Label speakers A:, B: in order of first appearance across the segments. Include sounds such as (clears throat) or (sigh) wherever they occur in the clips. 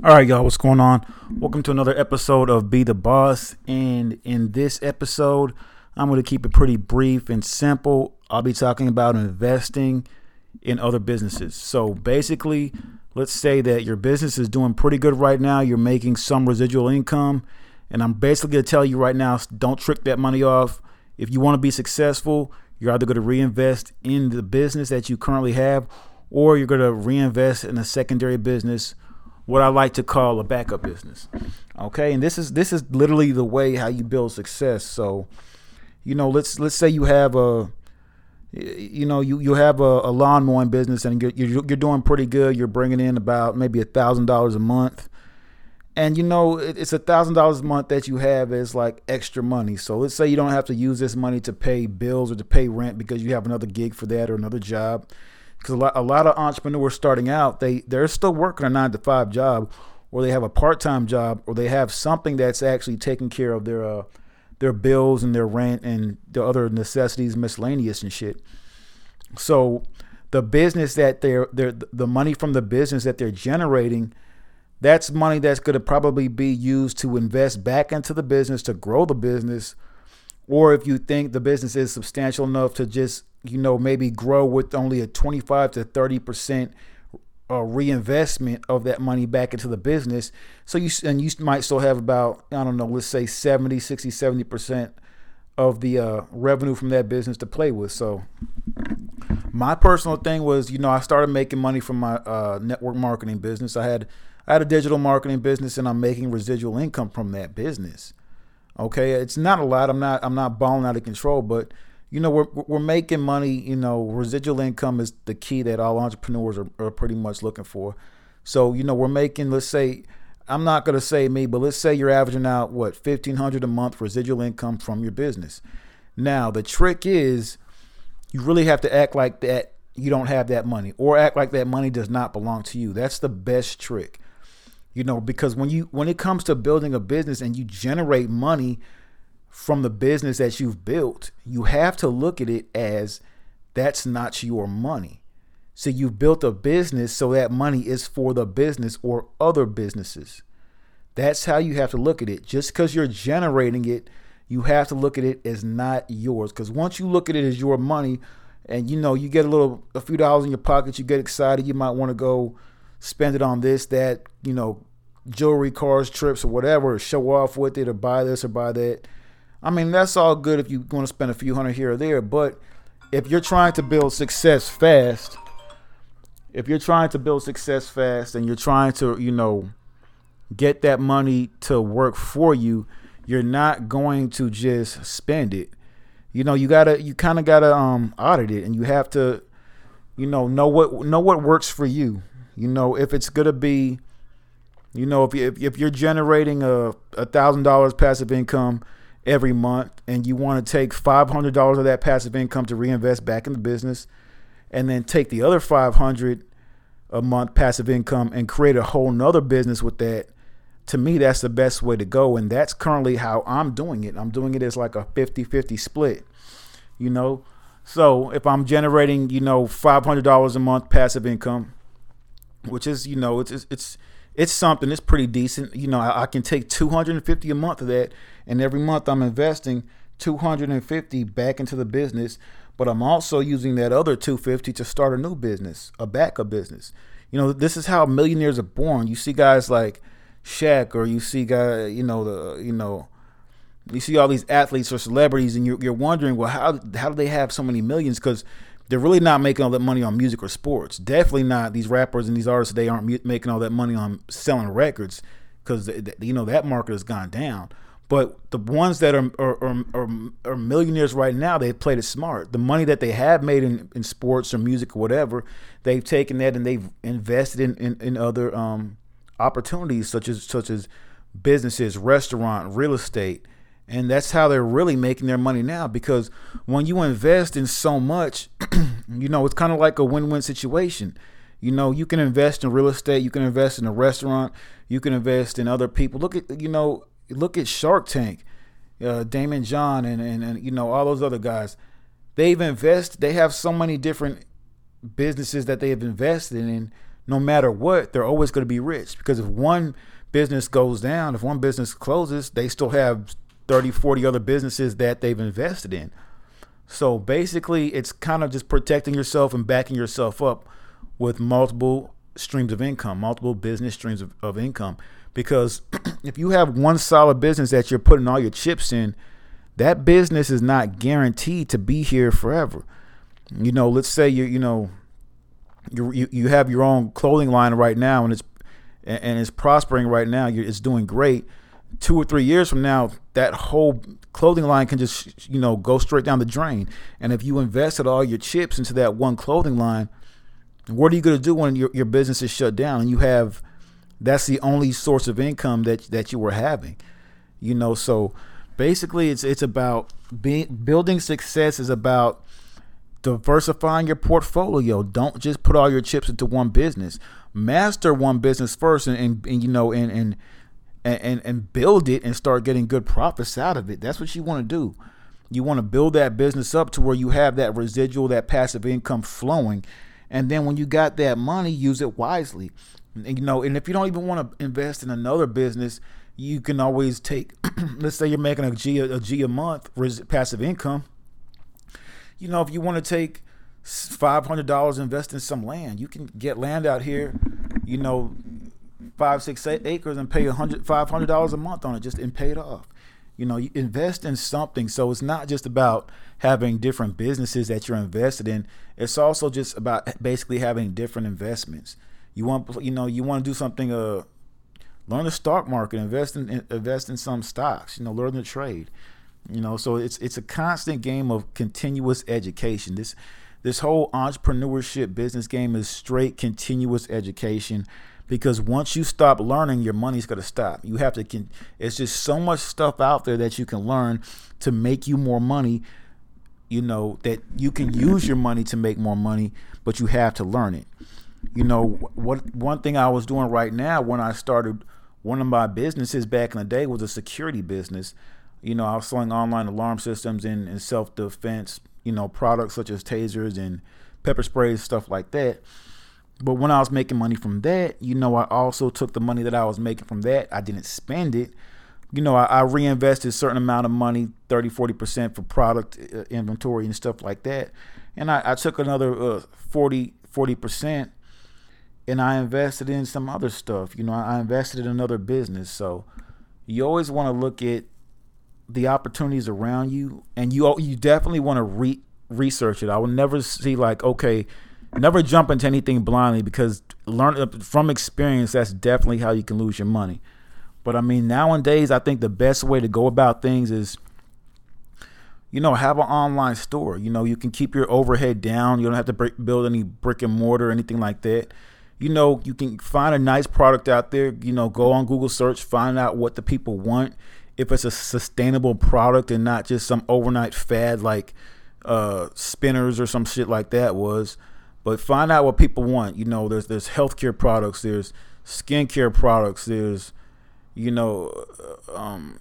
A: All right, y'all, what's going on? Welcome to another episode of Be the Boss. And in this episode, I'm going to keep it pretty brief and simple. I'll be talking about investing in other businesses. So basically, let's say that your business is doing pretty good right now, you're making some residual income. And I'm basically going to tell you right now don't trick that money off. If you want to be successful, you're either going to reinvest in the business that you currently have or you're going to reinvest in a secondary business what I like to call a backup business. Okay, and this is this is literally the way how you build success. So, you know, let's let's say you have a you know you you have a, a lawn mowing business and you're, you're, you're doing pretty good. You're bringing in about maybe a thousand dollars a month, and you know it's a thousand dollars a month that you have as like extra money. So let's say you don't have to use this money to pay bills or to pay rent because you have another gig for that or another job because a lot, a lot of entrepreneurs starting out they they're still working a nine to five job or they have a part-time job or they have something that's actually taking care of their uh, their bills and their rent and the other necessities miscellaneous and shit. So the business that they're they're the money from the business that they're generating that's money that's going to probably be used to invest back into the business to grow the business. Or if you think the business is substantial enough to just you know maybe grow with only a 25 to 30 percent uh, reinvestment of that money back into the business. So you and you might still have about i don't know let's say 70 60 70 percent of the uh, revenue from that business to play with. So my personal thing was you know i started making money from my uh, network marketing business. I had i had a digital marketing business and i'm making residual income from that business. Okay? It's not a lot. I'm not i'm not balling out of control but you know we're we're making money. You know, residual income is the key that all entrepreneurs are, are pretty much looking for. So you know, we're making. Let's say I'm not going to say me, but let's say you're averaging out what 1500 a month residual income from your business. Now, the trick is you really have to act like that you don't have that money or act like that money does not belong to you. That's the best trick. You know, because when you when it comes to building a business and you generate money from the business that you've built, you have to look at it as that's not your money. So you've built a business so that money is for the business or other businesses. That's how you have to look at it. Just because you're generating it, you have to look at it as not yours. Because once you look at it as your money, and you know you get a little, a few dollars in your pocket, you get excited. You might want to go spend it on this, that, you know, jewelry, cars, trips, or whatever, show off with it, or buy this or buy that I mean, that's all good if you're going to spend a few hundred here or there, but if you're trying to build success fast, if you're trying to build success fast and you're trying to, you know, get that money to work for you, you're not going to just spend it. You know, you gotta, you kind of gotta um, audit it, and you have to, you know, know what know what works for you. You know, if it's gonna be, you know, if you, if, if you're generating a a thousand dollars passive income every month and you want to take $500 of that passive income to reinvest back in the business and then take the other 500 a month passive income and create a whole nother business with that to me that's the best way to go and that's currently how i'm doing it. I'm doing it as like a 50-50 split you know? So if i'm generating you know $500 a month passive income which is you know it's it's it's something. It's pretty decent. You know, I, I, can take 250 a month of that, and every month I'm investing 250 back into the business. But I'm also using that other 250 to start a new business, a backup business. You know, this is how millionaires are born. You see guys like Shaq, or you see guy, you know, the you know, you see all these athletes or celebrities, and you're you're wondering, well, how how do they have so many millions? Because they're really not making all that money on music or sports. Definitely not these rappers and these artists. They aren't making all that money on selling records because you know that market has gone down. But the ones that are are, are, are millionaires right now, they've played it smart. The money that they have made in, in sports or music or whatever, they've taken that and they've invested in, in, in other um, opportunities such as such as businesses, restaurant, real estate, and that's how they're really making their money now because when you invest in so much, (clears throat) you know, it's kind of like a win win situation. You know, you can invest in real estate, you can invest in a restaurant, you can invest in other people. Look at, you know, look at Shark Tank, uh, Daymond John, and, and, and, you know, all those other guys. They've invested, they have so many different businesses that they have invested in no matter what, they're always going to be rich because if one business goes down, if one business closes, they still have 30, 40 other businesses that they've invested in. So basically, it's kind of just protecting yourself and backing yourself up with multiple streams of income, multiple business streams of, of income. Because (clears throat) if you have one solid business that you're putting all your chips in, that business is not guaranteed to be here forever. You know, let's say you you know you you, you have your own clothing line right now and it's and it's prospering right now. It's doing great. Two or three years from now, that whole clothing line can just you know go straight down the drain. And if you invested all your chips into that one clothing line, what are you going to do when your, your business is shut down and you have that's the only source of income that that you were having? You know, so basically it's it's about being building success is about diversifying your portfolio. Don't just put all your chips into one business. Master one business first and, and, and you know and and and and build it and start getting good profits out of it. That's what you want to do. You want to build that business up to where you have that residual, that passive income flowing. And then when you got that money, use it wisely. And, you know, and if you don't even want to invest in another business, you can always take (clears throat) let's say you're making a G a G a month passive income. You know, if you want to take five hundred dollars invest in some land, you can get land out here, you know, five, six acres and pay a hundred five hundred dollars a month on it just and pay it off. You know, you invest in something. So it's not just about having different businesses that you're invested in. It's also just about basically having different investments. You want you know, you want to do something uh learn the stock market, invest in invest in some stocks, you know, learn the trade. You know, so it's it's a constant game of continuous education. This this whole entrepreneurship business game is straight continuous education because once you stop learning your money's going to stop. You have to can it's just so much stuff out there that you can learn to make you more money you know that you can use your money to make more money but you have to learn it. You know what one thing i was doing right now when i started one of my businesses back in the day was a security business. You know i was selling online alarm systems and, and self-defense you know products such as tasers and pepper sprays stuff like that but when i was making money from that you know i also took the money that i was making from that i didn't spend it you know i, I reinvested a certain amount of money 30 40% for product uh, inventory and stuff like that and i, I took another uh, 40 40% and I invested in some other stuff. You know, I invested in another business. So you always want to look at the opportunities around you, and you you definitely want to re- research it. I will never see like okay, never jump into anything blindly because learn uh, from experience. That's definitely how you can lose your money. But I mean, nowadays, I think the best way to go about things is you know, have an online store. You know, you can keep your overhead down. You don't have to break, build any brick and mortar or anything like that you know, you can find a nice product out there. You know, go on Google search, find out what the people want. If it's a sustainable product and not just some overnight fad like uh, spinners or some shit like that was, but find out what people want. You know, there's there's healthcare products, there's skincare products, there's you know, uh, um,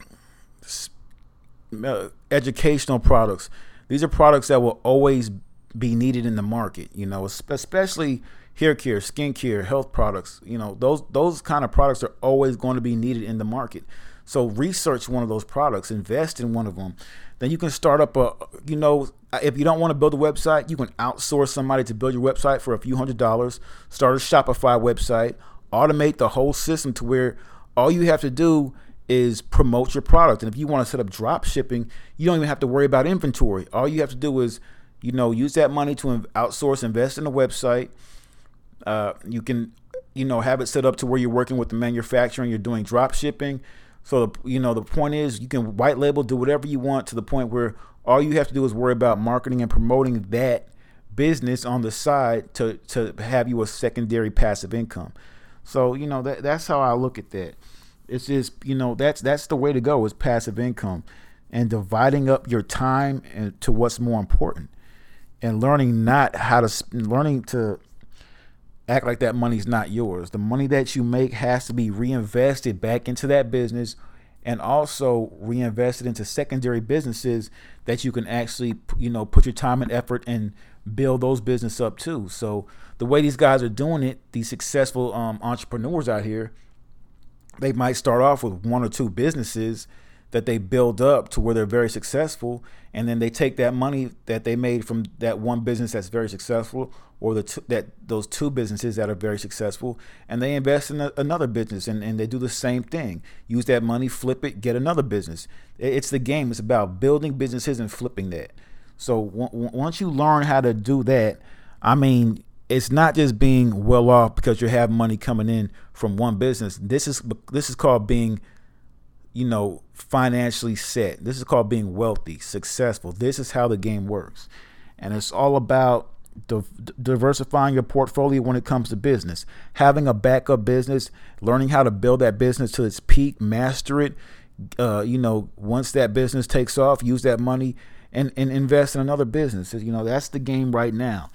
A: uh, educational products. These are products that will always be needed in the market. You know, especially hair care, skincare, health products, you know, those those kind of products are always going to be needed in the market. So research one of those products, invest in one of them. Then you can start up a, you know, if you don't want to build a website, you can outsource somebody to build your website for a few hundred dollars. Start a Shopify website, automate the whole system to where all you have to do is promote your product. And if you want to set up drop shipping, you don't even have to worry about inventory. All you have to do is, you know, use that money to outsource, invest in a website uh, you can, you know, have it set up to where you're working with the manufacturer and you're doing drop shipping. So, the, you know, the point is you can white label, do whatever you want to the point where all you have to do is worry about marketing and promoting that business on the side to, to have you a secondary passive income. So, you know, that, that's how I look at that. It's just, you know, that's, that's the way to go is passive income and dividing up your time and to what's more important and learning not how to learning to act like that money's not yours. The money that you make has to be reinvested back into that business and also reinvested into secondary businesses that you can actually, you know, put your time and effort and build those business up too. So the way these guys are doing it, these successful um, entrepreneurs out here, they might start off with one or two businesses that they build up to where they're very successful and then they take that money that they made from that one business that's very successful or the two, that those two businesses that are very successful and they invest in a, another business and, and they do the same thing. Use that money flip it get another business. It's the game. It's about building businesses and flipping that. So w- once you learn how to do that i mean it's not just being well off because you have money coming in from one business. This is this is called being you know, financially set. This is called being wealthy, successful. This is how the game works. And it's all about di- diversifying your portfolio when it comes to business, having a backup business, learning how to build that business to its peak, master it. Uh, you know, once that business takes off, use that money and, and invest in another business. You know, that's the game right now.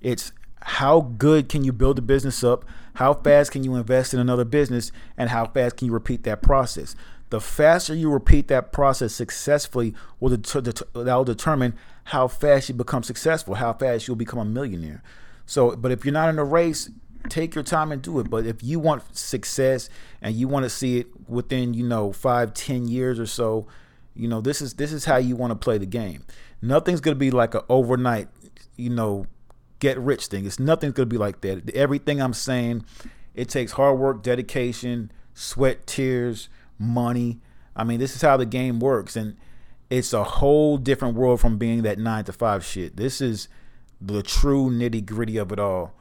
A: It's how good can you build a business up? How fast can you invest in another business? And how fast can you repeat that process? The faster you repeat that process successfully will det- det- that will determine how fast you become successful, how fast you'll become a millionaire. So, but if you're not in a race, take your time and do it. But if you want success and you want to see it within, you know, five, ten years or so, you know, this is this is how you want to play the game. Nothing's gonna be like an overnight, you know, get rich thing. It's nothing's gonna be like that. Everything I'm saying, it takes hard work, dedication, sweat, tears money. I mean, this is how the game works, and it's a whole different world from being that nine to five shit. This is the true nitty gritty of it all.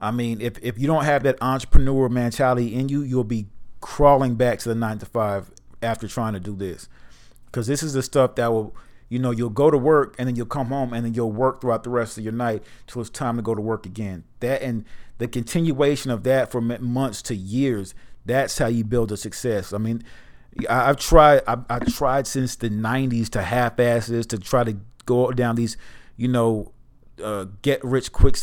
A: I mean, if if you don't have that entrepreneur mentality in you, you'll be crawling back to the nine to five after trying to do this, because this is the stuff that will. You know, you'll go to work and then you'll come home and then you'll work throughout the rest of your night till it's time to go to work again. That and the continuation of that for months to years that's how you build a success. I mean, I've tried. I've, I've tried since the '90s to half-ass this to try to go down these, you know, uh, get rich quick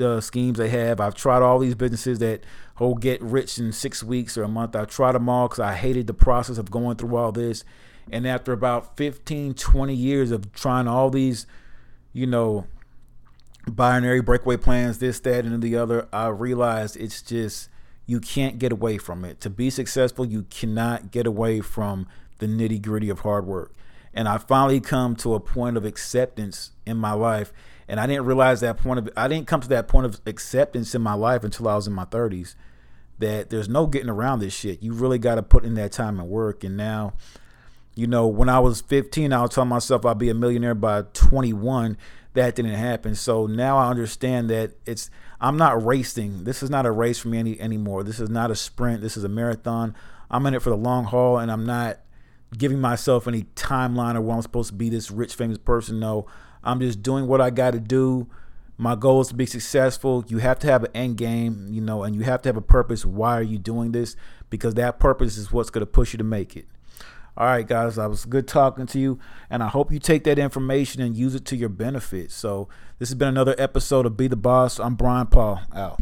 A: uh, schemes they have. I've tried all these businesses that whole get rich in six weeks or a month. I've tried them all because I hated the process of going through all this. And after about 15, 20 years of trying all these, you know, binary breakaway plans, this, that, and the other, I realized it's just you can't get away from it. To be successful, you cannot get away from the nitty gritty of hard work. And I finally come to a point of acceptance in my life. And I didn't realize that point of I didn't come to that point of acceptance in my life until I was in my 30s. That there's no getting around this shit. You really got to put in that time and work. And now, you know, when I was 15, I was telling myself I'd be a millionaire by 21 that didn't happen. So now I understand that it's I'm not racing. This is not a race for me any, anymore. This is not a sprint. This is a marathon. I'm in it for the long haul, and I'm not giving myself any timeline or where I'm supposed to be this rich, famous person. No, I'm just doing what I got to do. My goal is to be successful. You have to have an end game, you know, and you have to have a purpose. Why are you doing this? Because that purpose is what's going to push you to make it. All right, guys, I was good talking to you, and I hope you take that information and use it to your benefit. So, this has been another episode of Be the Boss. I'm Brian Paul. Out.